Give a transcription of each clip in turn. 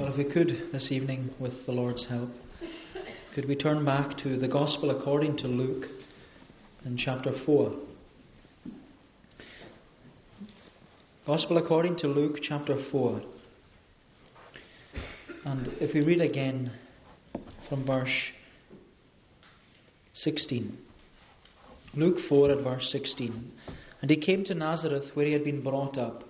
Well, if we could this evening, with the Lord's help, could we turn back to the Gospel according to Luke in chapter 4? Gospel according to Luke chapter 4. And if we read again from verse 16. Luke 4 at verse 16. And he came to Nazareth where he had been brought up.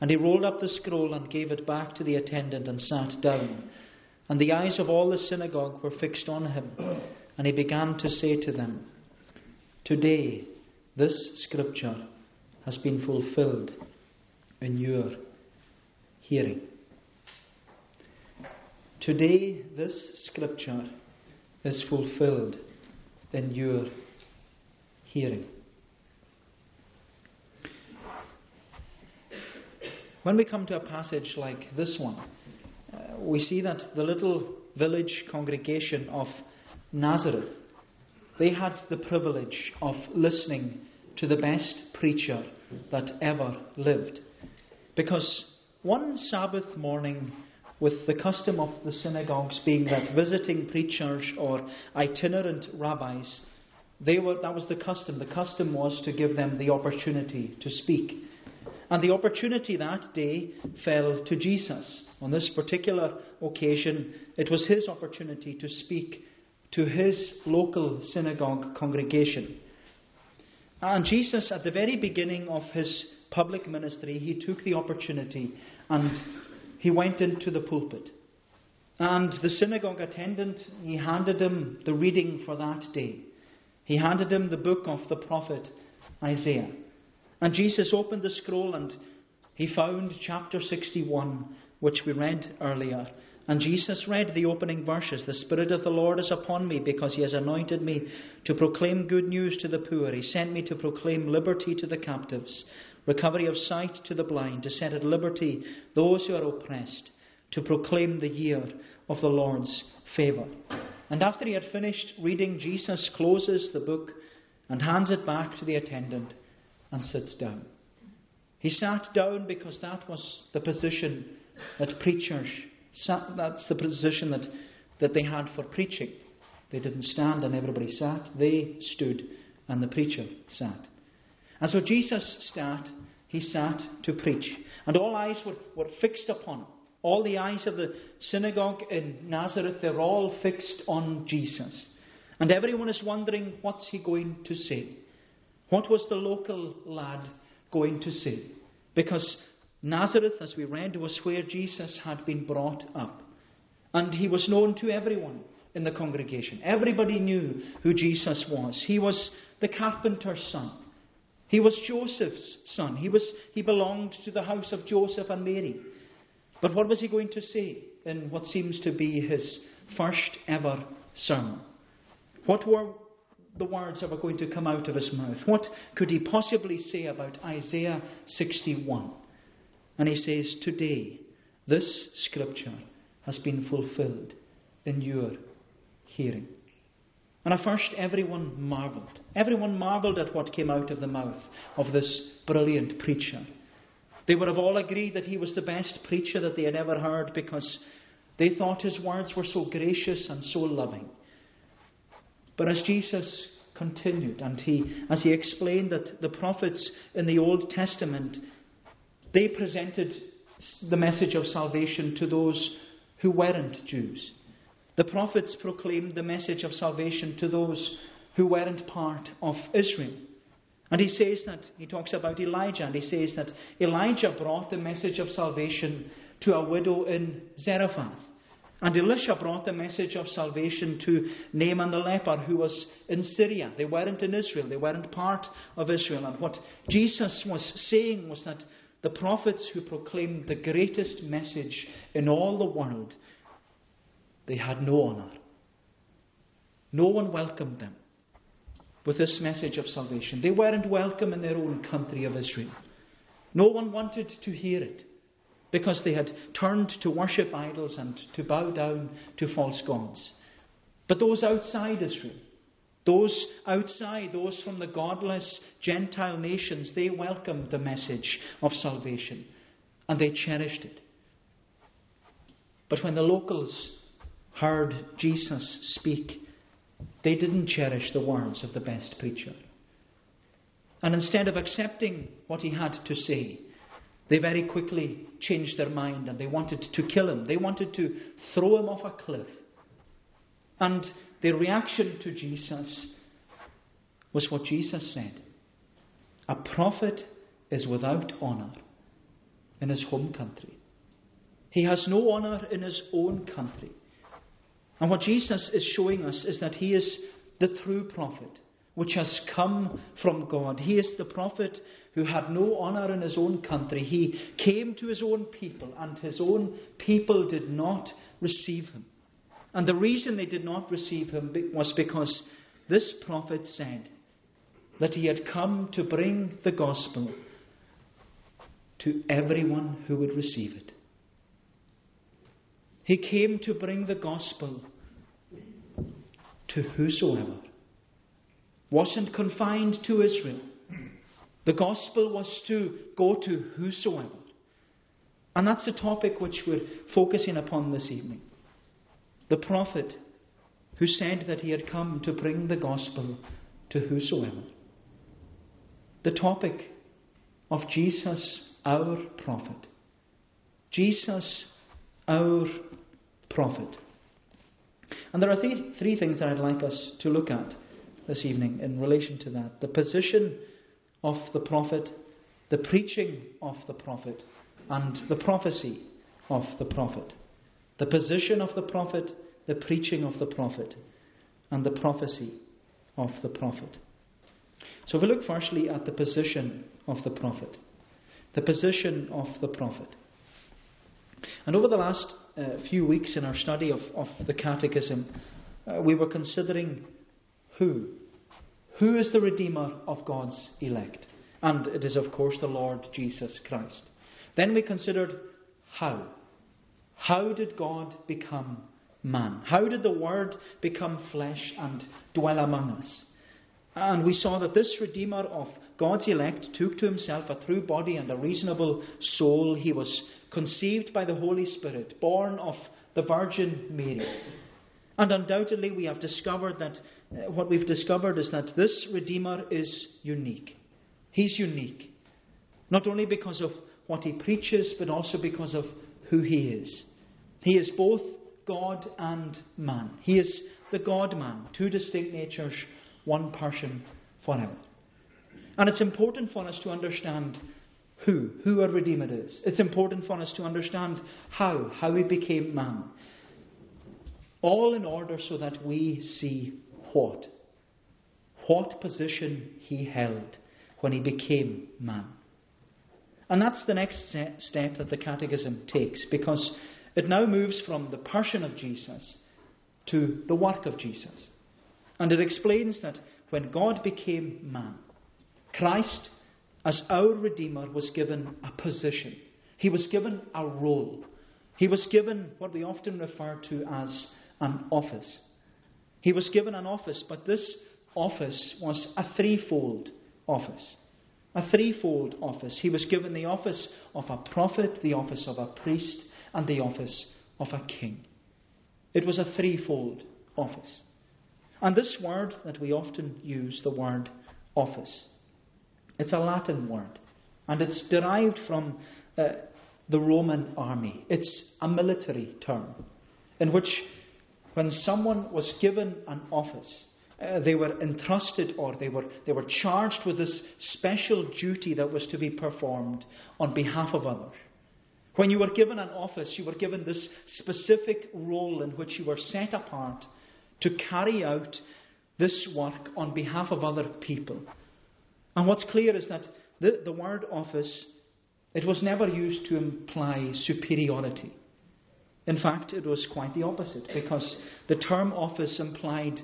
And he rolled up the scroll and gave it back to the attendant and sat down. And the eyes of all the synagogue were fixed on him. And he began to say to them, Today this scripture has been fulfilled in your hearing. Today this scripture is fulfilled in your hearing. When we come to a passage like this one, uh, we see that the little village congregation of Nazareth, they had the privilege of listening to the best preacher that ever lived. Because one Sabbath morning, with the custom of the synagogues being that visiting preachers or itinerant rabbis, they were, that was the custom. The custom was to give them the opportunity to speak. And the opportunity that day fell to Jesus. On this particular occasion, it was his opportunity to speak to his local synagogue congregation. And Jesus, at the very beginning of his public ministry, he took the opportunity and he went into the pulpit. And the synagogue attendant, he handed him the reading for that day. He handed him the book of the prophet Isaiah. And Jesus opened the scroll and he found chapter 61, which we read earlier. And Jesus read the opening verses The Spirit of the Lord is upon me because he has anointed me to proclaim good news to the poor. He sent me to proclaim liberty to the captives recovery of sight to the blind, to set at liberty those who are oppressed, to proclaim the year of the Lord's favour. And after he had finished reading, Jesus closes the book and hands it back to the attendant and sits down. He sat down because that was the position that preachers sat, that's the position that, that they had for preaching. They didn't stand and everybody sat, they stood and the preacher sat. And so Jesus sat, he sat to preach. And all eyes were, were fixed upon him. All the eyes of the synagogue in Nazareth, they're all fixed on Jesus. And everyone is wondering, what's he going to say? What was the local lad going to say? Because Nazareth, as we read, was where Jesus had been brought up. And he was known to everyone in the congregation. Everybody knew who Jesus was. He was the carpenter's son. He was Joseph's son. He, was, he belonged to the house of Joseph and Mary. But what was he going to say in what seems to be his first ever sermon? What were the words that were going to come out of his mouth? What could he possibly say about Isaiah 61? And he says, Today, this scripture has been fulfilled in your hearing. And at first, everyone marvelled. Everyone marvelled at what came out of the mouth of this brilliant preacher. They would have all agreed that he was the best preacher that they had ever heard because they thought his words were so gracious and so loving. But as Jesus continued and he, as he explained that the prophets in the Old Testament, they presented the message of salvation to those who weren't Jews. The prophets proclaimed the message of salvation to those who weren't part of Israel. And he says that, he talks about Elijah, and he says that Elijah brought the message of salvation to a widow in Zarephath. And Elisha brought the message of salvation to Naaman the leper who was in Syria. They weren't in Israel, they weren't part of Israel. And what Jesus was saying was that the prophets who proclaimed the greatest message in all the world they had no honour. No one welcomed them with this message of salvation. They weren't welcome in their own country of Israel. No one wanted to hear it because they had turned to worship idols and to bow down to false gods. But those outside Israel, those outside, those from the godless Gentile nations, they welcomed the message of salvation and they cherished it. But when the locals heard Jesus speak, they didn't cherish the words of the best preacher. And instead of accepting what he had to say, they very quickly changed their mind and they wanted to kill him. They wanted to throw him off a cliff. And their reaction to Jesus was what Jesus said A prophet is without honour in his home country. He has no honour in his own country. And what Jesus is showing us is that he is the true prophet, which has come from God. He is the prophet who had no honour in his own country. He came to his own people, and his own people did not receive him. And the reason they did not receive him was because this prophet said that he had come to bring the gospel to everyone who would receive it. He came to bring the gospel to whosoever. Wasn't confined to Israel. The gospel was to go to whosoever. And that's the topic which we're focusing upon this evening. The prophet who said that he had come to bring the gospel to whosoever. The topic of Jesus, our prophet. Jesus, our prophet. And there are three, three things that I'd like us to look at this evening in relation to that the position of the prophet, the preaching of the prophet, and the prophecy of the prophet. The position of the prophet, the preaching of the prophet, and the prophecy of the prophet. So if we look firstly at the position of the prophet, the position of the prophet. And over the last uh, few weeks in our study of, of the Catechism, uh, we were considering who. Who is the Redeemer of God's elect? And it is, of course, the Lord Jesus Christ. Then we considered how. How did God become man? How did the Word become flesh and dwell among us? And we saw that this Redeemer of God's elect took to himself a true body and a reasonable soul. He was conceived by the Holy Spirit, born of the Virgin Mary. And undoubtedly, we have discovered that uh, what we've discovered is that this Redeemer is unique. He's unique. Not only because of what he preaches, but also because of who he is. He is both God and man. He is the God man, two distinct natures, one person forever. And it's important for us to understand who, who our Redeemer is. It's important for us to understand how, how he became man. All in order so that we see what, what position he held when he became man. And that's the next step that the Catechism takes because it now moves from the person of Jesus to the work of Jesus. And it explains that when God became man, Christ as our Redeemer, was given a position. He was given a role. He was given what we often refer to as an office. He was given an office, but this office was a threefold office. A threefold office. He was given the office of a prophet, the office of a priest, and the office of a king. It was a threefold office. And this word that we often use, the word office, it's a Latin word, and it's derived from uh, the Roman army. It's a military term in which, when someone was given an office, uh, they were entrusted or they were, they were charged with this special duty that was to be performed on behalf of others. When you were given an office, you were given this specific role in which you were set apart to carry out this work on behalf of other people. And what's clear is that the, the word office, it was never used to imply superiority. In fact, it was quite the opposite, because the term office implied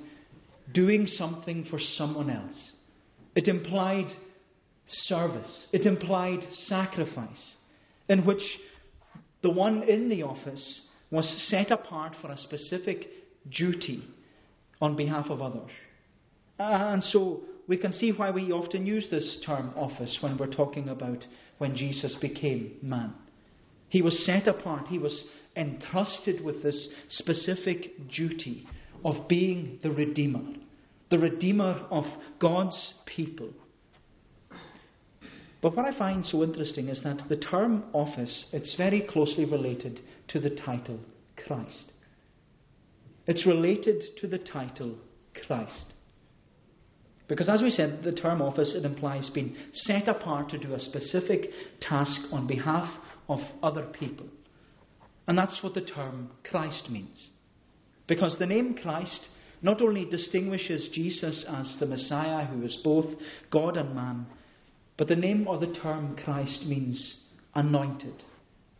doing something for someone else. It implied service. It implied sacrifice, in which the one in the office was set apart for a specific duty on behalf of others. And so we can see why we often use this term office when we're talking about when Jesus became man. He was set apart, he was entrusted with this specific duty of being the Redeemer, the Redeemer of God's people. But what I find so interesting is that the term office, it's very closely related to the title Christ. It's related to the title Christ. Because as we said, the term office, it implies being set apart to do a specific task on behalf of other people. And that's what the term Christ means. Because the name Christ not only distinguishes Jesus as the Messiah who is both God and man, but the name or the term Christ means anointed.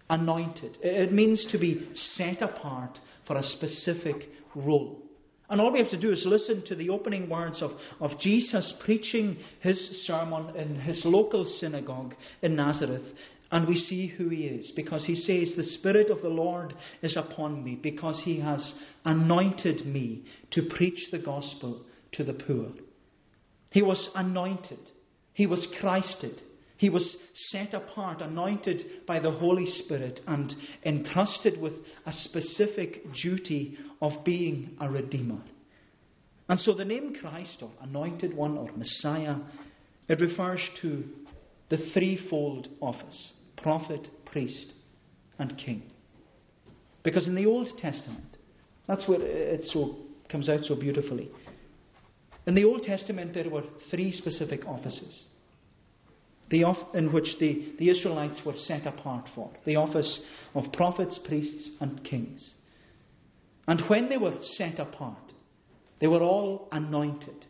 Anointed. It means to be set apart for a specific role. And all we have to do is listen to the opening words of, of Jesus preaching his sermon in his local synagogue in Nazareth. And we see who he is because he says, The Spirit of the Lord is upon me because he has anointed me to preach the gospel to the poor. He was anointed, he was Christed, he was set apart, anointed by the Holy Spirit, and entrusted with a specific duty of being a Redeemer. And so the name Christ, or Anointed One, or Messiah, it refers to the threefold office prophet, priest, and king. Because in the Old Testament, that's where it so comes out so beautifully. In the Old Testament, there were three specific offices the off- in which the, the Israelites were set apart for the office of prophets, priests, and kings. And when they were set apart, they were all anointed.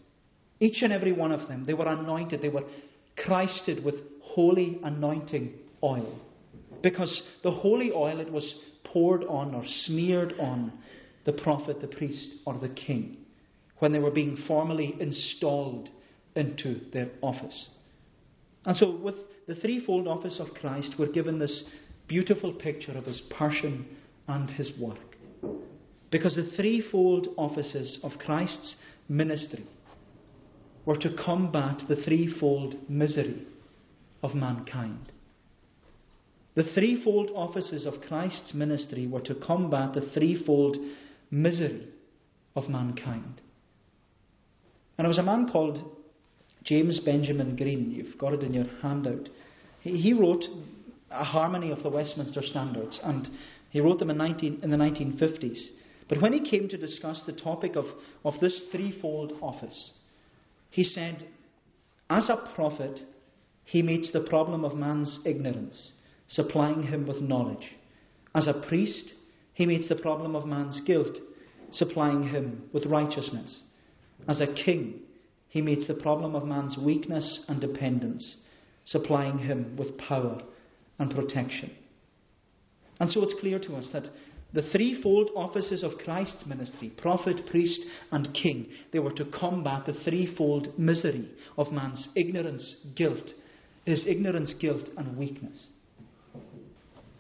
Each and every one of them, they were anointed, they were Christed with holy anointing oil. Because the holy oil, it was poured on or smeared on the prophet, the priest, or the king when they were being formally installed into their office. And so, with the threefold office of Christ, we're given this beautiful picture of his person and his work. Because the threefold offices of Christ's ministry were to combat the threefold misery of mankind. The threefold offices of Christ's ministry were to combat the threefold misery of mankind. And there was a man called James Benjamin Green, you've got it in your handout. He, wrote a harmony of the Westminster Standards, and he wrote them in, 19, in the 1950s. But when he came to discuss the topic of, of this threefold office, he said, As a prophet, he meets the problem of man's ignorance, supplying him with knowledge. As a priest, he meets the problem of man's guilt, supplying him with righteousness. As a king, he meets the problem of man's weakness and dependence, supplying him with power and protection. And so it's clear to us that the threefold offices of Christ's ministry prophet, priest, and king they were to combat the threefold misery of man's ignorance, guilt, his ignorance, guilt, and weakness.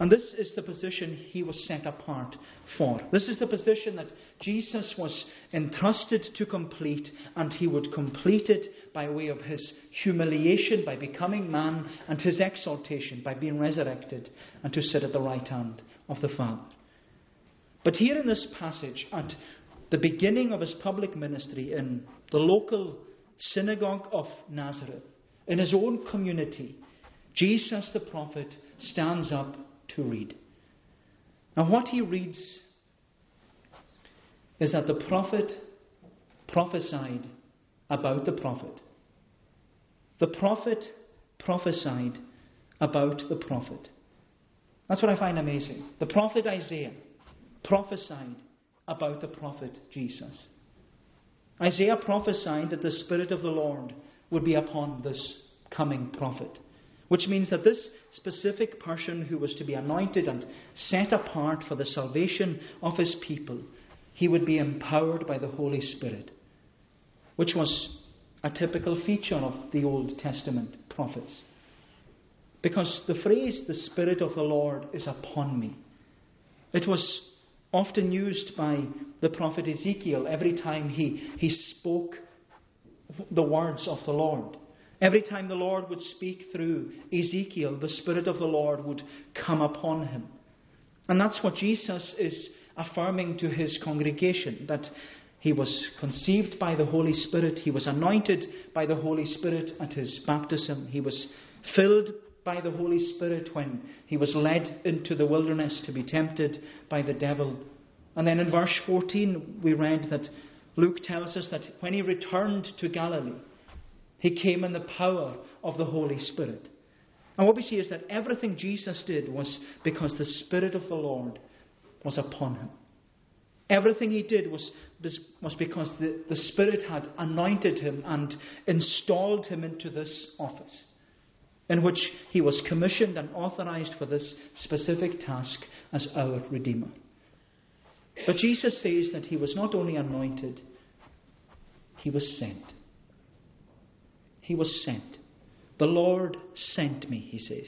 And this is the position he was set apart for. This is the position that Jesus was entrusted to complete, and he would complete it by way of his humiliation, by becoming man, and his exaltation, by being resurrected, and to sit at the right hand of the Father. But here in this passage, at the beginning of his public ministry in the local synagogue of Nazareth, in his own community, Jesus the prophet stands up to read. Now, what he reads is that the prophet prophesied about the prophet. The prophet prophesied about the prophet. That's what I find amazing. The prophet Isaiah prophesied about the prophet Jesus. Isaiah prophesied that the Spirit of the Lord would be upon this coming prophet which means that this specific person who was to be anointed and set apart for the salvation of his people, he would be empowered by the Holy Spirit, which was a typical feature of the Old Testament prophets. Because the phrase, the Spirit of the Lord is upon me, it was often used by the prophet Ezekiel every time he, he spoke the words of the Lord. Every time the Lord would speak through Ezekiel, the Spirit of the Lord would come upon him. And that's what Jesus is affirming to his congregation that he was conceived by the Holy Spirit, he was anointed by the Holy Spirit at his baptism, he was filled by the Holy Spirit when he was led into the wilderness to be tempted by the devil. And then in verse 14, we read that Luke tells us that when he returned to Galilee, he came in the power of the Holy Spirit. And what we see is that everything Jesus did was because the Spirit of the Lord was upon him. Everything he did was, was because the, the Spirit had anointed him and installed him into this office, in which he was commissioned and authorized for this specific task as our Redeemer. But Jesus says that he was not only anointed, he was sent. He was sent. The Lord sent me, he says.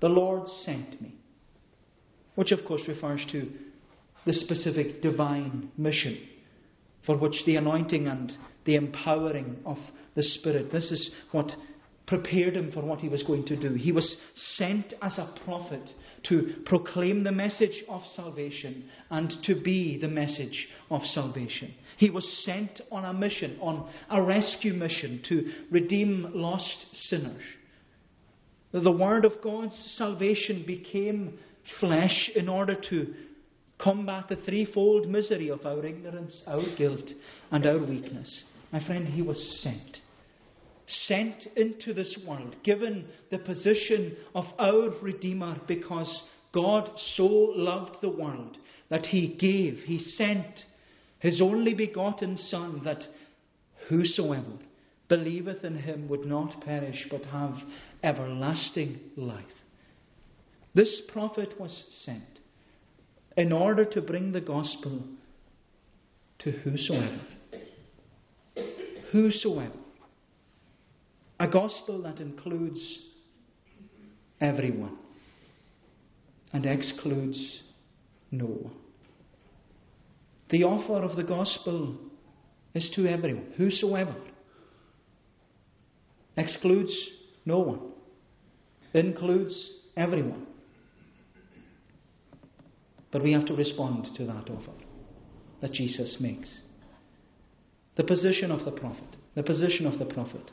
The Lord sent me. Which, of course, refers to the specific divine mission for which the anointing and the empowering of the Spirit, this is what prepared him for what he was going to do. He was sent as a prophet to proclaim the message of salvation and to be the message of salvation. He was sent on a mission, on a rescue mission to redeem lost sinners. The Word of God's salvation became flesh in order to combat the threefold misery of our ignorance, our guilt, and our weakness. My friend, He was sent sent into this world, given the position of our Redeemer because God so loved the world that he gave, he sent his only begotten Son that whosoever believeth in him would not perish but have everlasting life. This prophet was sent in order to bring the gospel to whosoever. Whosoever. A gospel that includes everyone and excludes no one. The offer of the gospel is to everyone, whosoever. Excludes no one, includes everyone. But we have to respond to that offer that Jesus makes. The position of the prophet. The position of the prophet.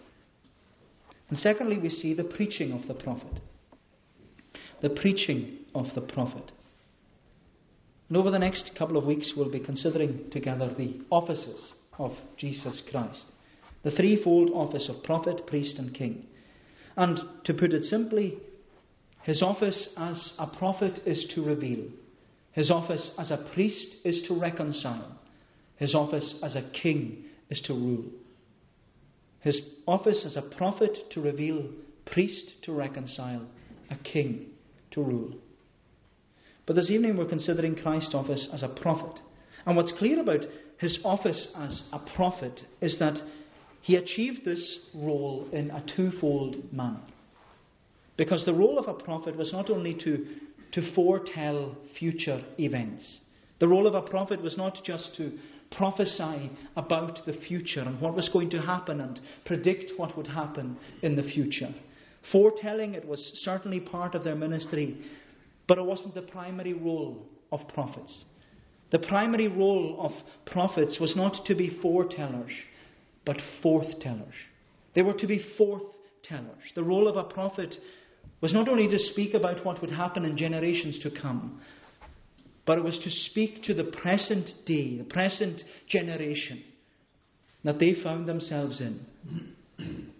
And secondly, we see the preaching of the prophet. The preaching of the prophet. And over the next couple of weeks, we'll be considering together the offices of Jesus Christ the threefold office of prophet, priest, and king. And to put it simply, his office as a prophet is to reveal, his office as a priest is to reconcile, his office as a king is to rule. His office as a prophet to reveal, priest to reconcile, a king to rule. But this evening we're considering Christ's office as a prophet. And what's clear about his office as a prophet is that he achieved this role in a twofold manner. Because the role of a prophet was not only to, to foretell future events, the role of a prophet was not just to prophesy about the future and what was going to happen and predict what would happen in the future. Foretelling, it was certainly part of their ministry, but it wasn't the primary role of prophets. The primary role of prophets was not to be foretellers, but forthtellers. They were to be forthtellers. The role of a prophet was not only to speak about what would happen in generations to come, but it was to speak to the present day, the present generation that they found themselves in.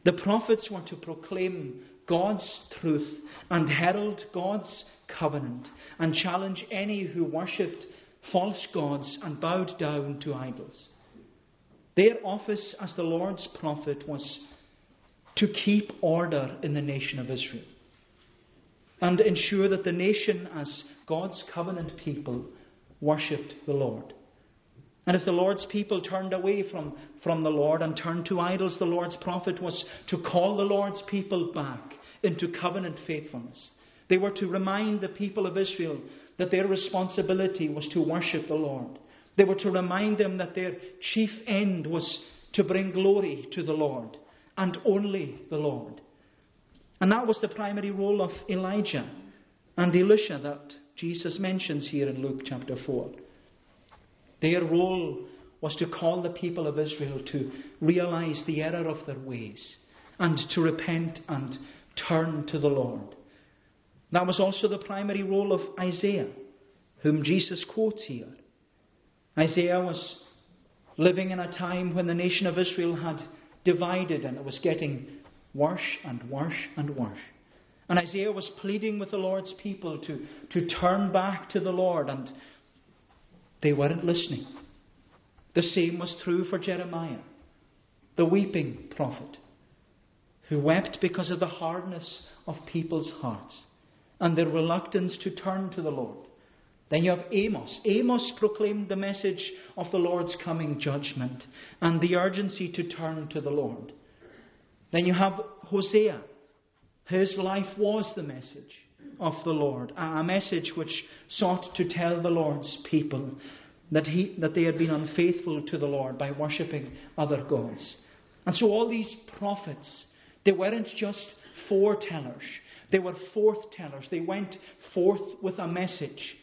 The prophets were to proclaim God's truth and herald God's covenant and challenge any who worshipped false gods and bowed down to idols. Their office as the Lord's prophet was to keep order in the nation of Israel. And ensure that the nation, as God's covenant people, worshipped the Lord. And if the Lord's people turned away from, from the Lord and turned to idols, the Lord's prophet was to call the Lord's people back into covenant faithfulness. They were to remind the people of Israel that their responsibility was to worship the Lord. They were to remind them that their chief end was to bring glory to the Lord and only the Lord. And that was the primary role of Elijah and Elisha that Jesus mentions here in Luke chapter 4. Their role was to call the people of Israel to realize the error of their ways and to repent and turn to the Lord. That was also the primary role of Isaiah, whom Jesus quotes here. Isaiah was living in a time when the nation of Israel had divided and it was getting worse and worse and worse. And Isaiah was pleading with the Lord's people to, to turn back to the Lord, and they weren't listening. The same was true for Jeremiah, the weeping prophet, who wept because of the hardness of people's hearts and their reluctance to turn to the Lord. Then you have Amos. Amos proclaimed the message of the Lord's coming judgment and the urgency to turn to the Lord. Then you have Hosea. His life was the message of the Lord, a message which sought to tell the Lord's people that, he, that they had been unfaithful to the Lord by worshipping other gods. And so all these prophets, they weren't just foretellers, they were forth tellers. They went forth with a message.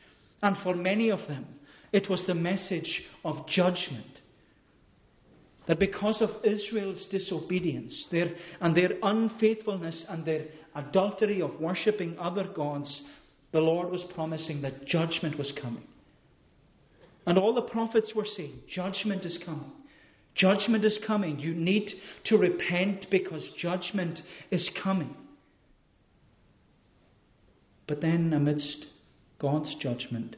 And for many of them, it was the message of judgment. That because of Israel's disobedience their, and their unfaithfulness and their adultery of worshipping other gods, the Lord was promising that judgment was coming. And all the prophets were saying, Judgment is coming. Judgment is coming. You need to repent because judgment is coming. But then, amidst God's judgment,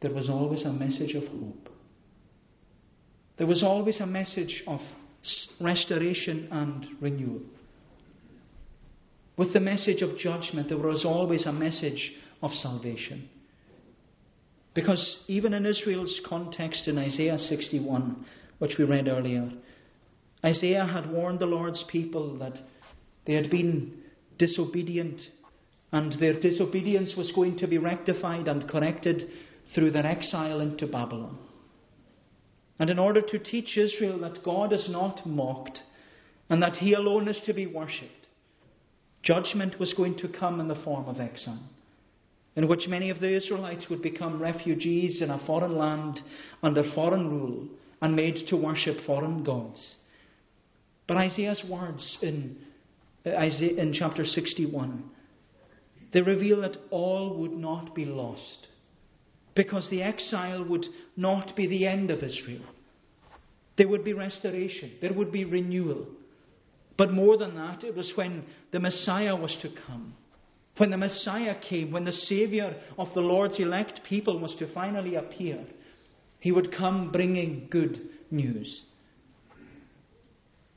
there was always a message of hope. There was always a message of restoration and renewal. With the message of judgment, there was always a message of salvation. Because even in Israel's context in Isaiah 61, which we read earlier, Isaiah had warned the Lord's people that they had been disobedient and their disobedience was going to be rectified and corrected through their exile into Babylon. And in order to teach Israel that God is not mocked and that He alone is to be worshipped, judgment was going to come in the form of exile, in which many of the Israelites would become refugees in a foreign land under foreign rule and made to worship foreign gods. But Isaiah's words in, uh, Isaiah, in chapter 61 they reveal that all would not be lost because the exile would not be the end of Israel. There would be restoration, there would be renewal. But more than that, it was when the Messiah was to come. When the Messiah came, when the Saviour of the Lord's elect people was to finally appear, he would come bringing good news.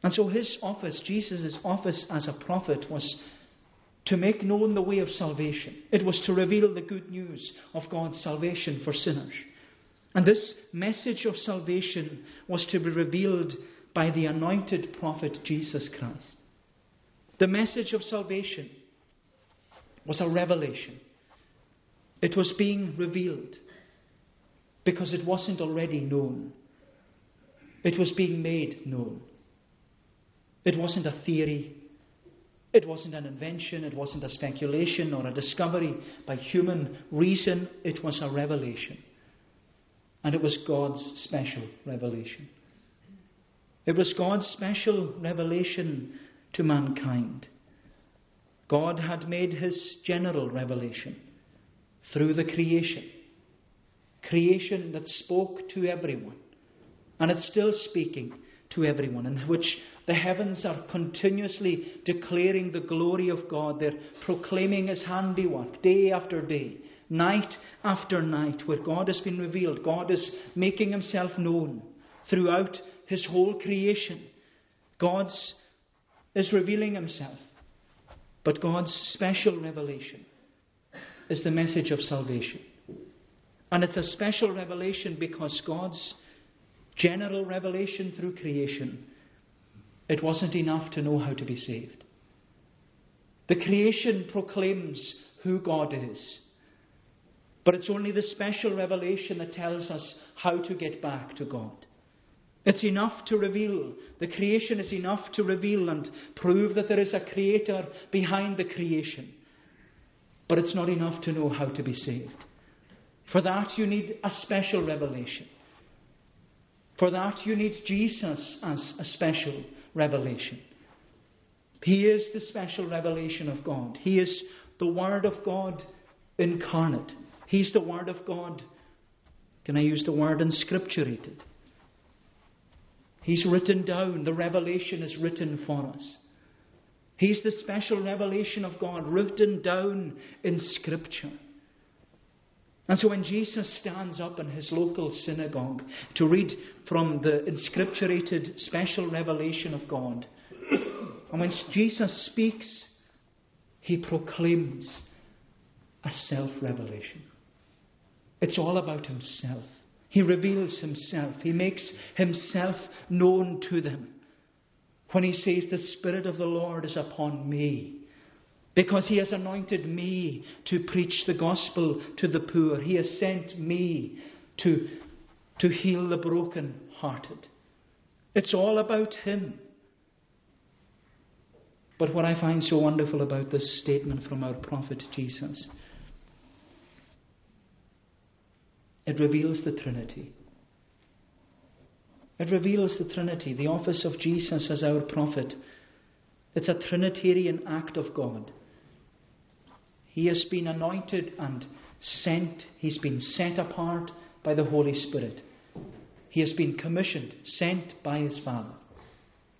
And so his office, Jesus' office as a prophet, was to make known the way of salvation. It was to reveal the good news of God's salvation for sinners. And this message of salvation was to be revealed by the anointed prophet Jesus Christ. The message of salvation was a revelation. It was being revealed because it wasn't already known. It was being made known. It wasn't a theory. It wasn't an invention, it wasn't a speculation or a discovery by human reason, it was a revelation. And it was God's special revelation. It was God's special revelation to mankind. God had made his general revelation through the creation. Creation that spoke to everyone. And it's still speaking to everyone, in which the heavens are continuously declaring the glory of God. They're proclaiming His handiwork day after day, night after night, where God has been revealed. God is making Himself known throughout His whole creation. God is revealing Himself. But God's special revelation is the message of salvation. And it's a special revelation because God's general revelation through creation, it wasn't enough to know how to be saved. The creation proclaims who God is. But it's only the special revelation that tells us how to get back to God. It's enough to reveal, the creation is enough to reveal and prove that there is a creator behind the creation. But it's not enough to know how to be saved. For that, you need a special revelation. For that, you need Jesus as a special revelation. He is the special revelation of God. He is the Word of God incarnate. He's the Word of God. Can I use the word inscripturated? He's written down. The revelation is written for us. He's the special revelation of God written down in Scripture. And so when Jesus stands up in his local synagogue to read from the inscripturated special revelation of God, and when Jesus speaks, he proclaims a self revelation. It's all about himself. He reveals himself, he makes himself known to them. When he says, The Spirit of the Lord is upon me, because he has anointed me to preach the gospel to the poor, he has sent me to, to heal the broken-hearted. It's all about him. But what I find so wonderful about this statement from our prophet Jesus It reveals the Trinity. It reveals the Trinity, the office of Jesus as our prophet. It's a Trinitarian act of God. He has been anointed and sent, he's been set apart by the Holy Spirit. He has been commissioned, sent by his Father.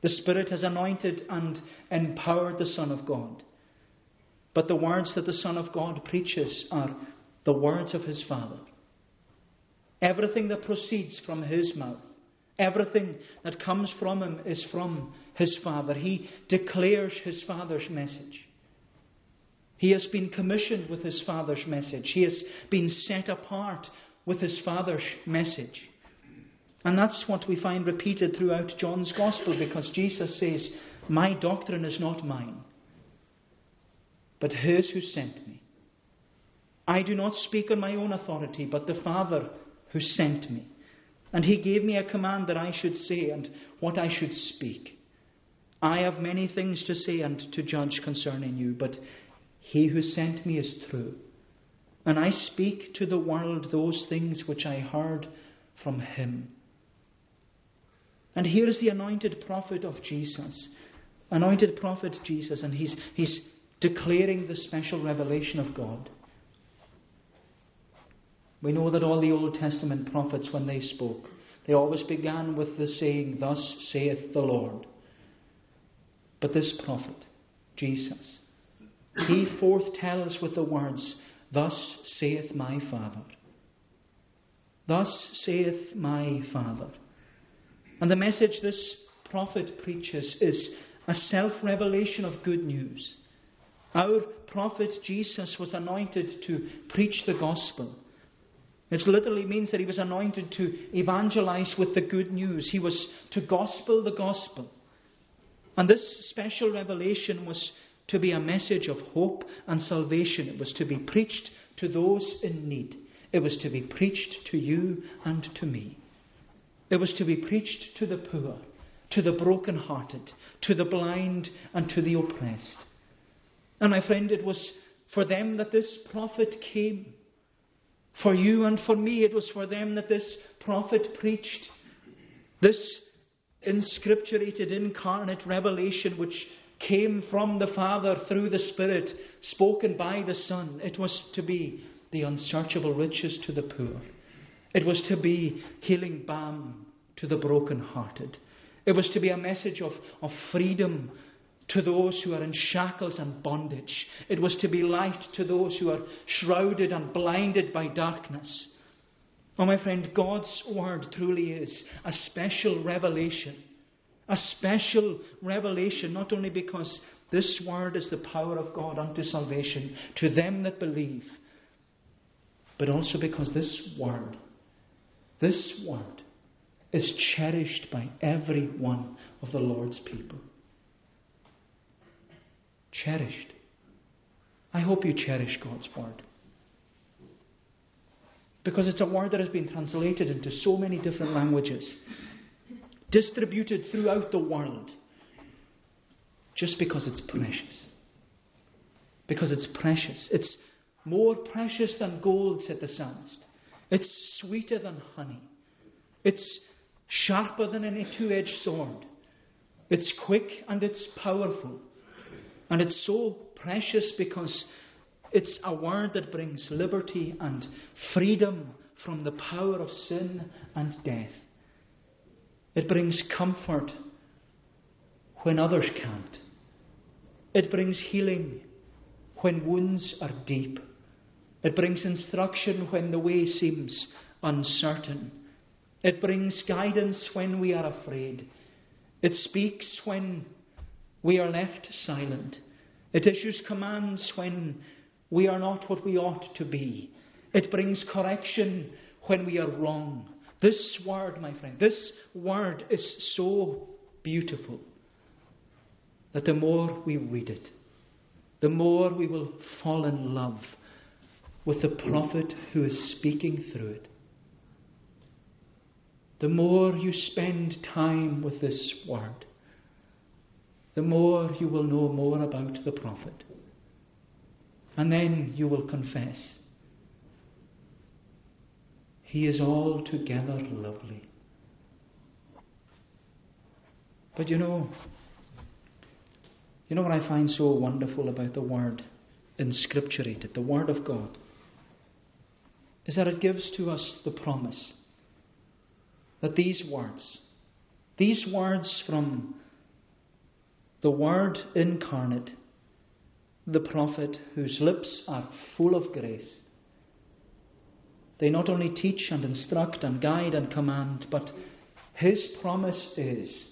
The Spirit has anointed and empowered the Son of God. But the words that the Son of God preaches are the words of his Father. Everything that proceeds from his mouth, everything that comes from him is from his Father. He declares his Father's message. He has been commissioned with his Father's message. He has been set apart with his Father's message. And that's what we find repeated throughout John's Gospel because Jesus says, My doctrine is not mine, but his who sent me. I do not speak on my own authority, but the Father who sent me. And he gave me a command that I should say and what I should speak. I have many things to say and to judge concerning you, but he who sent me is true. And I speak to the world those things which I heard from him. And here is the anointed prophet of Jesus. Anointed prophet Jesus, and he's, he's declaring the special revelation of God. We know that all the Old Testament prophets, when they spoke, they always began with the saying, Thus saith the Lord. But this prophet, Jesus, he forth tells with the words, Thus saith my Father. Thus saith my Father. And the message this prophet preaches is a self revelation of good news. Our prophet Jesus was anointed to preach the gospel. It literally means that he was anointed to evangelize with the good news. He was to gospel the gospel. And this special revelation was to be a message of hope and salvation. It was to be preached to those in need. It was to be preached to you and to me. It was to be preached to the poor, to the broken-hearted, to the blind, and to the oppressed. And my friend, it was for them that this prophet came. For you and for me, it was for them that this prophet preached. This inscripturated, incarnate revelation which came from the Father through the Spirit, spoken by the Son. It was to be the unsearchable riches to the poor. It was to be healing balm to the broken-hearted. It was to be a message of, of freedom to those who are in shackles and bondage. It was to be light to those who are shrouded and blinded by darkness. Oh, my friend, God's word truly is a special revelation. A special revelation, not only because This word is the power of God unto salvation to them that believe, but also because this word, this word, is cherished by every one of the Lord's people. Cherished. I hope you cherish God's word. Because it's a word that has been translated into so many different languages, distributed throughout the world, just because it's precious. Because it's precious. It's more precious than gold, said the psalmist. It's sweeter than honey. It's sharper than any two edged sword. It's quick and it's powerful. And it's so precious because it's a word that brings liberty and freedom from the power of sin and death. It brings comfort when others can't. It brings healing when wounds are deep. It brings instruction when the way seems uncertain. It brings guidance when we are afraid. It speaks when we are left silent. It issues commands when we are not what we ought to be. It brings correction when we are wrong. This word, my friend, this word is so beautiful that the more we read it, the more we will fall in love with the prophet who is speaking through it. The more you spend time with this word, the more you will know more about the prophet. And then you will confess, He is altogether lovely. But you know, you know what I find so wonderful about the word inscripturated, the word of God, is that it gives to us the promise that these words, these words from the Word incarnate, the prophet whose lips are full of grace. They not only teach and instruct and guide and command, but his promise is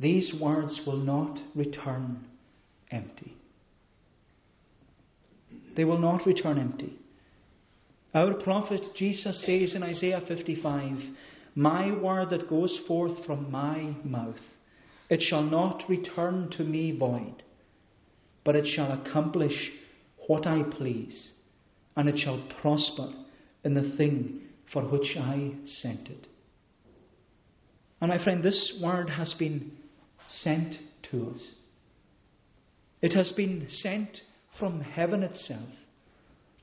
these words will not return empty. They will not return empty. Our prophet Jesus says in Isaiah 55 My word that goes forth from my mouth it shall not return to me void, but it shall accomplish what I please, and it shall prosper in the thing for which I sent it. And my friend, this word has been sent to us. It has been sent from heaven itself,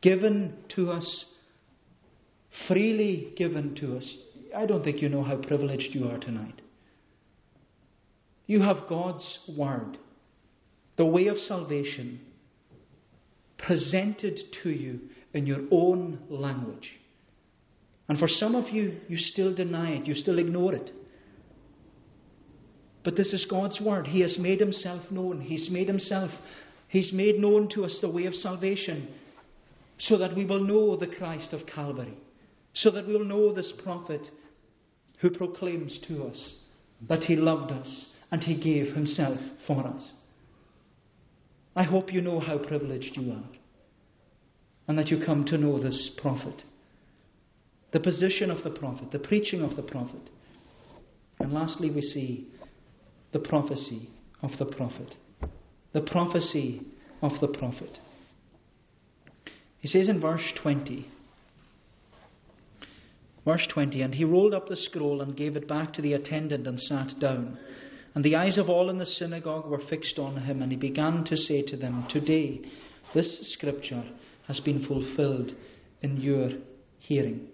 given to us, freely given to us. I don't think you know how privileged you are tonight. You have God's Word, the way of salvation, presented to you in your own language. And for some of you, you still deny it, you still ignore it. But this is God's Word. He has made Himself known. He's made Himself, He's made known to us the way of salvation so that we will know the Christ of Calvary, so that we will know this prophet who proclaims to us that He loved us and He gave Himself for us. I hope you know how privileged you are and that you come to know this prophet, the position of the prophet, the preaching of the prophet. And lastly, we see the prophecy of the prophet. The prophecy of the prophet. He says in verse 20, verse 20, and he rolled up the scroll and gave it back to the attendant and sat down. And the eyes of all in the synagogue were fixed on him, and he began to say to them, Today this scripture has been fulfilled in your hearing.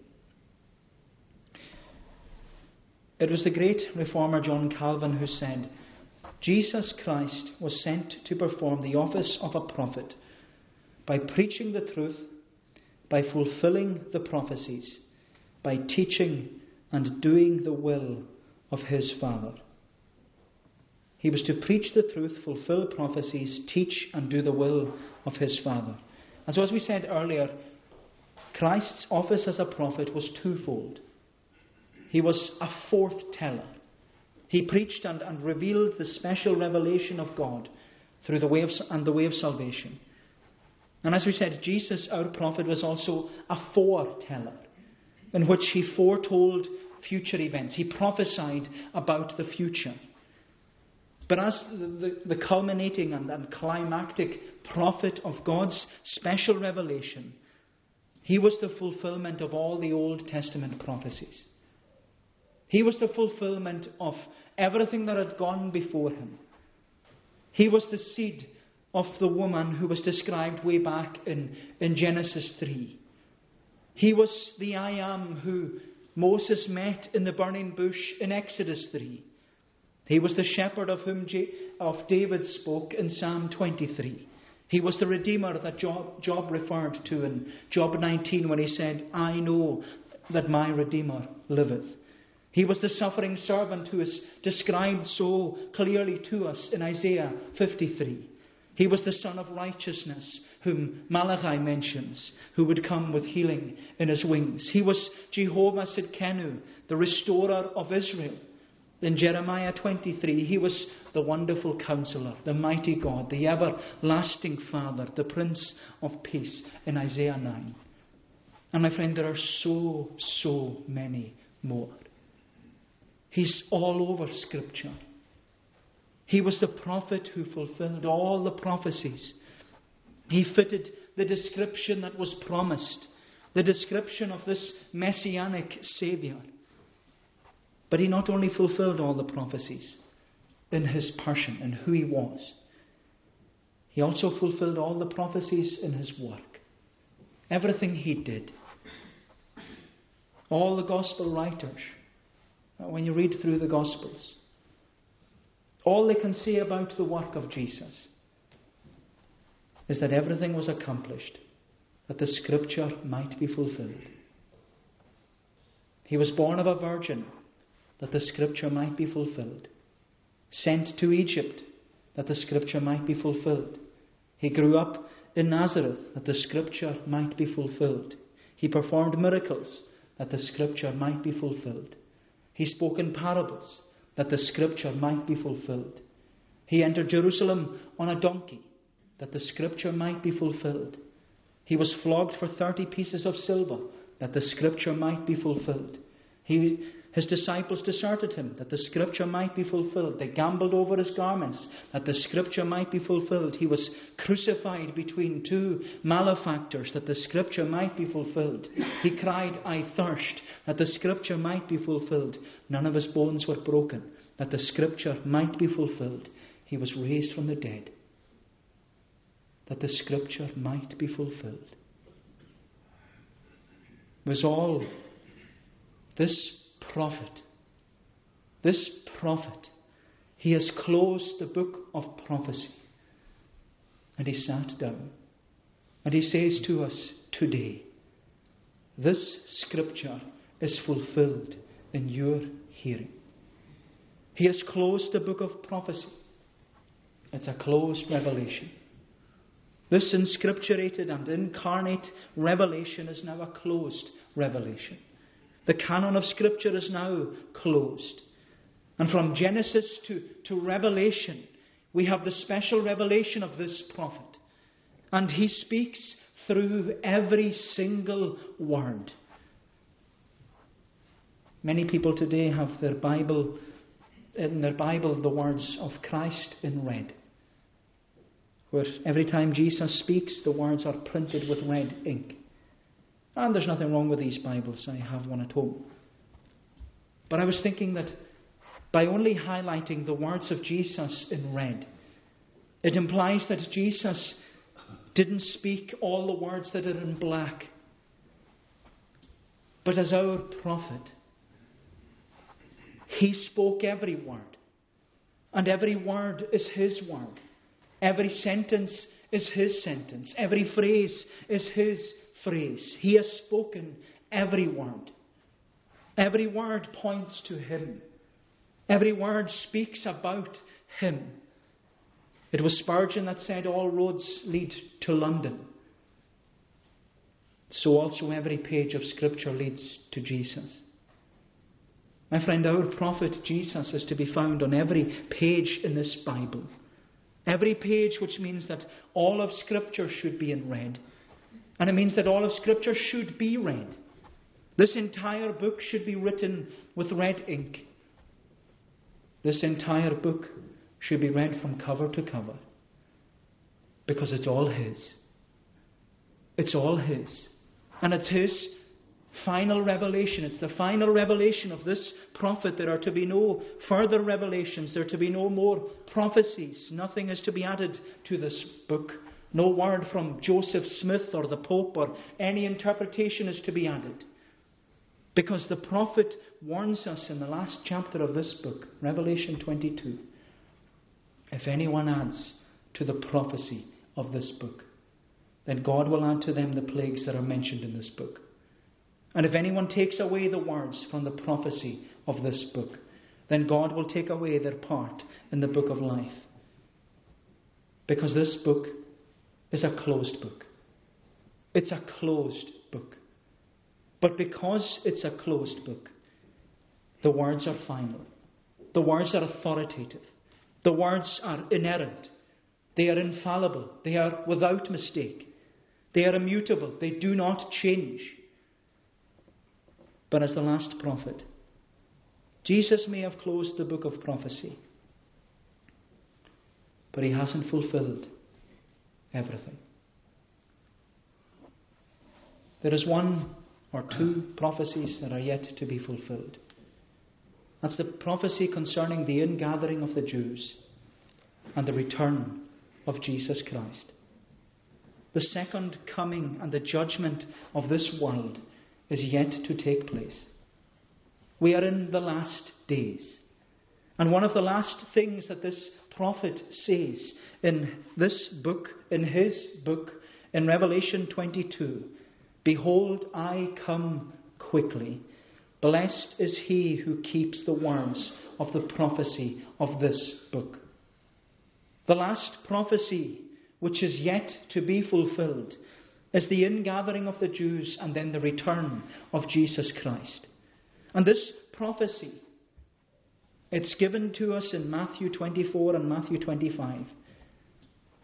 It was the great reformer John Calvin who said, Jesus Christ was sent to perform the office of a prophet by preaching the truth, by fulfilling the prophecies, by teaching and doing the will of his Father. He was to preach the truth, fulfill prophecies, teach and do the will of his Father. And so, as we said earlier, Christ's office as a prophet was twofold. He was a forth teller. He preached and, and revealed the special revelation of God through the way of, and the way of salvation. And as we said, Jesus, our prophet, was also a foreteller, in which he foretold future events. He prophesied about the future. But as the, the, culminating and, and climactic prophet of God's special revelation, he was the fulfillment of all the Old Testament prophecies. He was the fulfillment of everything that had gone before him. He was the seed of the woman who was described way back in, in Genesis 3. He was the I am who Moses met in the burning bush in Exodus 3. He was the shepherd of whom J- of David spoke in Psalm 23. He was the Redeemer that Job, Job referred to in Job 19 when he said, I know that my Redeemer liveth. He was the suffering servant who is described so clearly to us in Isaiah 53. He was the Son of Righteousness, whom Malachi mentions, who would come with healing in his wings. He was Jehovah Tsidkenu, the restorer of Israel. In Jeremiah 23, he was the wonderful counselor, the mighty God, the everlasting Father, the Prince of Peace in Isaiah 9. And my friend, there are so, so many more. He's all over Scripture. He was the prophet who fulfilled all the prophecies. He fitted the description that was promised, the description of this messianic Saviour. But he not only fulfilled all the prophecies in his person and who he was, he also fulfilled all the prophecies in his work. Everything he did. All the gospel writers uh, when you read through the Gospels. All they can say about the work of Jesus is that everything was accomplished, that the Scripture might be fulfilled. He was born of a virgin, that the Scripture might be fulfilled. Sent to Egypt, that the Scripture might be fulfilled. He grew up in Nazareth, that the Scripture might be fulfilled. He performed miracles, that the Scripture might be fulfilled. He spoke in parables that the scripture might be fulfilled. He entered Jerusalem on a donkey that the scripture might be fulfilled. He was flogged for 30 pieces of silver that the scripture might be fulfilled. He his disciples deserted him, that the scripture might be fulfilled. They gambled over his garments, that the scripture might be fulfilled. He was crucified between two malefactors, that the scripture might be fulfilled. He cried, I thirst, that the scripture might be fulfilled. None of his bones were broken, that the scripture might be fulfilled. He was raised from the dead, that the scripture might be fulfilled. Was all this prophet, this prophet, he has closed the book of prophecy. And he sat down. And he says to us today, This scripture is fulfilled in your hearing. He has closed the book of prophecy. It's a closed revelation. This inscripturated and incarnate revelation is now a closed revelation. The canon of Scripture is now closed. And from Genesis to, to Revelation, we have the special revelation of this prophet. And he speaks through every single word. Many people today have their Bible, in their Bible, the words of Christ in red. Where every time Jesus speaks, the words are printed with red ink. And there's nothing wrong with these Bibles, I have one at home. But I was thinking that by only highlighting the words of Jesus in red, it implies that Jesus didn't speak all the words that are in black. But as our prophet, he spoke every word. And every word is his word. Every sentence is his sentence. Every phrase is his phrase. He has spoken every word. Every word points to Him. Every word speaks about Him. It was Spurgeon that said, All roads lead to London. So also every page of Scripture leads to Jesus. My friend, our prophet Jesus is to be found on every page in this Bible. Every page, which means that all of Scripture should be in red. And it means that all of Scripture should be read. This entire book should be written with red ink. This entire book should be read from cover to cover because it's all His. It's all His. And it's His final revelation. It's the final revelation of this prophet. There are to be no further revelations. There are to be no more prophecies. Nothing is to be added to this book. No word from Joseph Smith or the Pope or any interpretation is to be added. Because the prophet warns us in the last chapter of this book, Revelation 22 if anyone adds to the prophecy of this book, then God will add to them the plagues that are mentioned in this book. And if anyone takes away the words from the prophecy of this book, then God will take away their part in the book of life. Because this book is a closed book. It's a closed book. But because it's a closed book, the words are final. The words are authoritative. The words are inerrant. They are infallible. They are without mistake. They are immutable. They do not change. But as the last prophet, Jesus may have closed the book of prophecy, but he hasn't fulfilled everything. There is one or two prophecies that are yet to be fulfilled. That's the prophecy concerning the ingathering of the Jews and the return of Jesus Christ. The second coming and the judgment of this world is yet to take place. We are in the last days. And one of the last things that this prophet says in this book, in his book, in Revelation 22 Behold, I come quickly. Blessed is he who keeps the words of the prophecy of this book. The last prophecy, which is yet to be fulfilled, is the ingathering of the Jews and then the return of Jesus Christ. And this prophecy, it's given to us in Matthew 24 and Matthew 25,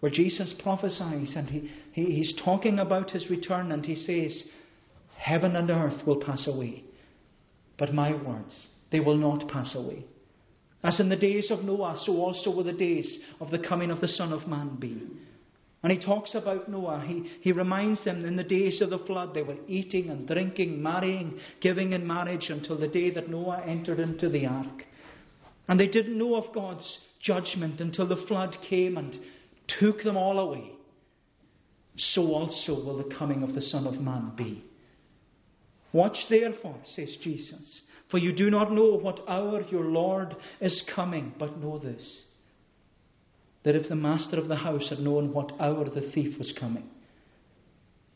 where Jesus prophesies and he, he, he's talking about his return and he says, Heaven and earth will pass away, but my words, they will not pass away. As in the days of Noah, so also will the days of the coming of the Son of Man be. And he talks about Noah. He, he reminds them in the days of the flood they were eating and drinking, marrying, giving in marriage until the day that Noah entered into the ark. And they didn't know of God's judgment until the flood came and took them all away. So also will the coming of the Son of Man be. Watch therefore, says Jesus, for you do not know what hour your Lord is coming, but know this that if the master of the house had known what hour the thief was coming,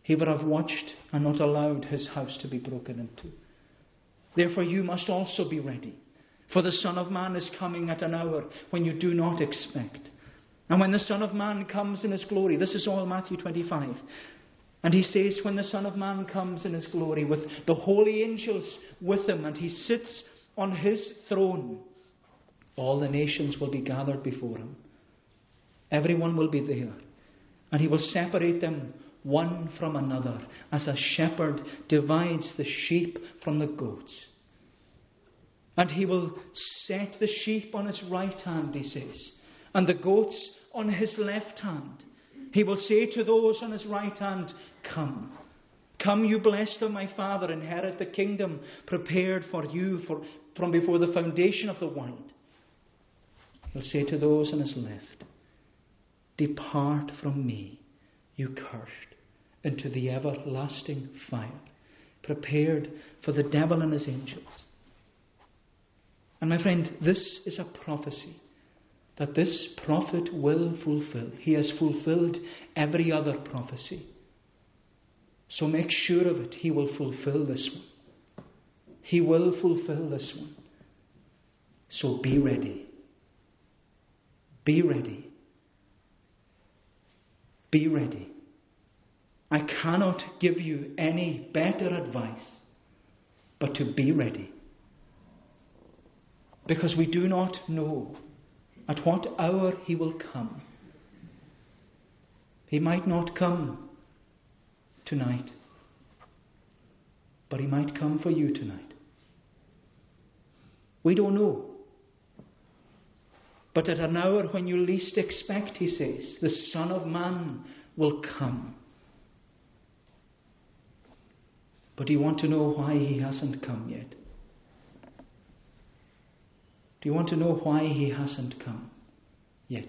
he would have watched and not allowed his house to be broken into. Therefore, you must also be ready, for the Son of Man is coming at an hour when you do not expect. And when the Son of Man comes in his glory, this is all Matthew 25. And he says, When the Son of Man comes in his glory with the holy angels with him, and he sits on his throne, all the nations will be gathered before him. Everyone will be there. And he will separate them one from another, as a shepherd divides the sheep from the goats. And he will set the sheep on his right hand, he says, and the goats on his left hand. He will say to those on his right hand, Come. Come, you blessed of my Father, inherit the kingdom prepared for you for, from before the foundation of the world. He'll say to those on his left, Depart from me, you cursed, into the everlasting fire, prepared for the devil and his angels. And my friend, this is a prophecy that this prophet will fulfill. He has fulfilled every other prophecy. So make sure of it. He will fulfill this one. He will fulfill this one. So be ready. Be ready. Be ready. I cannot give you any better advice but to be ready. Because we do not know at what hour he will come. He might not come tonight, but He might come for you tonight. We don't know. But at an hour when you least expect, he says, the Son of Man will come. But you want to know why he hasn't come yet? Do you want to know why he hasn't come yet?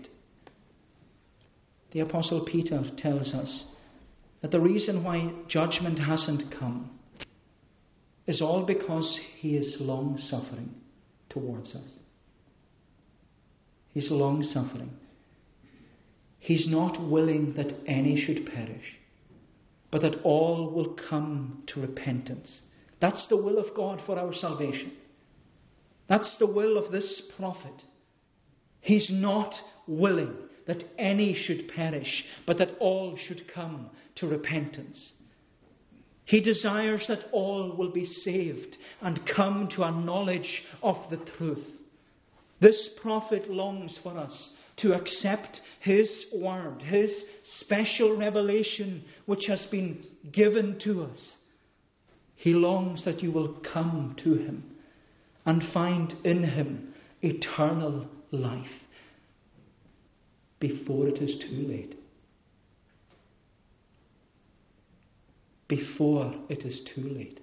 The Apostle Peter tells us that the reason why judgment hasn't come is all because he is long suffering towards us. He's long suffering. He's not willing that any should perish, but that all will come to repentance. That's the will of God for our salvation. That's the will of this prophet. He's not willing that any should perish, but that all should come to repentance. He desires that all will be saved and come to a knowledge of the truth. This prophet longs for us to accept his word, his special revelation which has been given to us. He longs that you will come to him and find in him eternal life before it is too late. Before it is too late.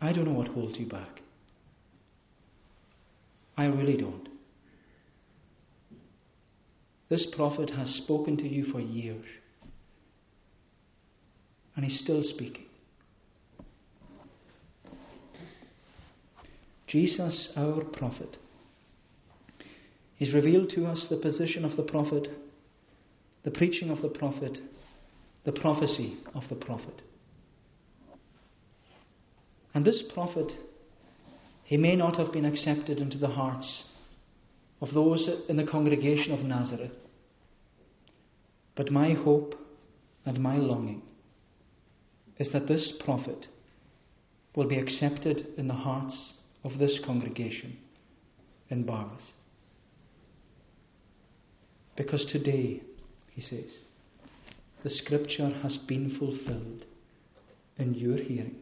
I don't know what holds you back. I really don't. This prophet has spoken to you for years, and he's still speaking. Jesus, our prophet, He's revealed to us the position of the prophet, the preaching of the prophet, the prophecy of the prophet. And this prophet, he may not have been accepted into the hearts of those in the congregation of Nazareth. But my hope and my longing is that this prophet will be accepted in the hearts of this congregation in Barvas. Because today, he says, the scripture has been fulfilled in your hearing.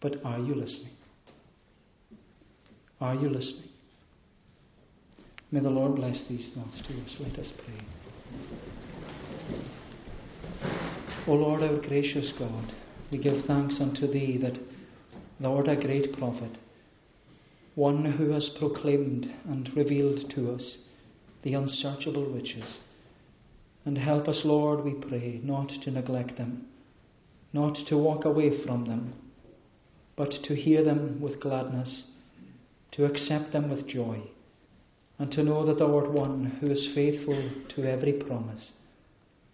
But are you listening? Are you listening? May the Lord bless these thoughts to us. Let us pray. O Lord, our gracious God, we give thanks unto Thee that Thou art a great prophet, one who has proclaimed and revealed to us the unsearchable riches. And help us, Lord, we pray, not to neglect them, not to walk away from them but to hear them with gladness, to accept them with joy, and to know that thou art one who is faithful to every promise.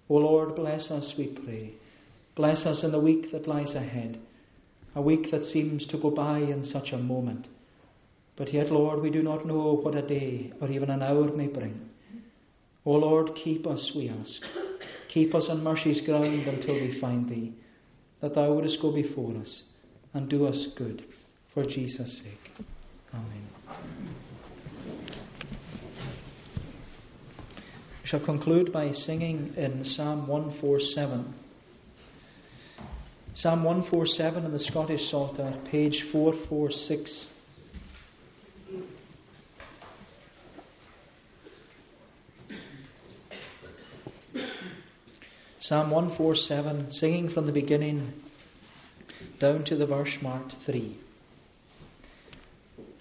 O Lord, bless us, we pray. Bless us in the week that lies ahead, a week that seems to go by in such a moment. But yet, Lord, we do not know what a day or even an hour may bring. O Lord, keep us, we ask. Keep us on mercy's ground until we find Thee, that Thou wouldest go before us and do us good for Jesus' sake. Amen. We shall conclude by singing in Psalm 147. Psalm 147 in the Scottish Psalter, page 446. Psalm 147, singing from the beginning down to the verse marked 3.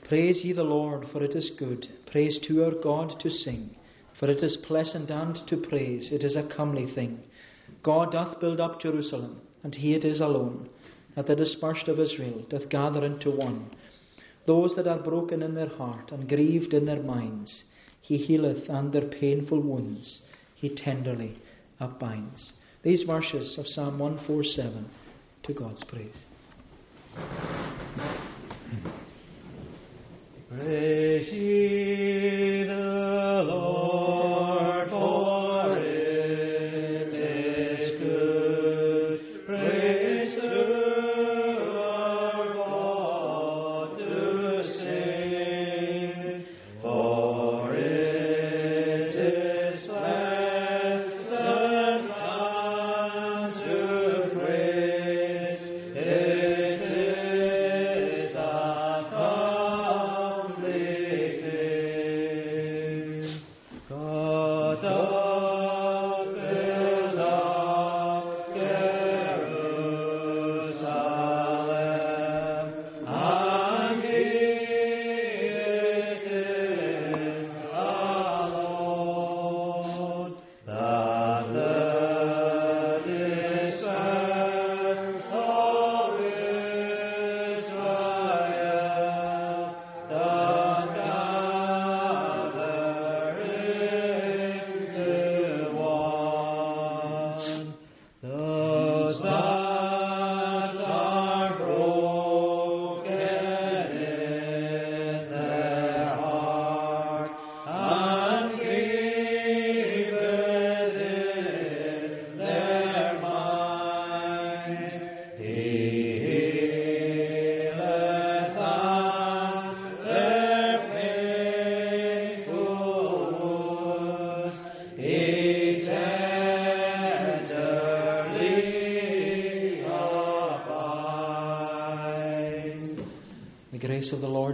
Praise ye the Lord, for it is good. Praise to our God to sing, for it is pleasant and to praise. It is a comely thing. God doth build up Jerusalem, and he it is alone, that the dispersed of Israel doth gather into one. Those that are broken in their heart and grieved in their minds, he healeth, and their painful wounds he tenderly upbinds. These verses of Psalm 147 to God's praise. Praise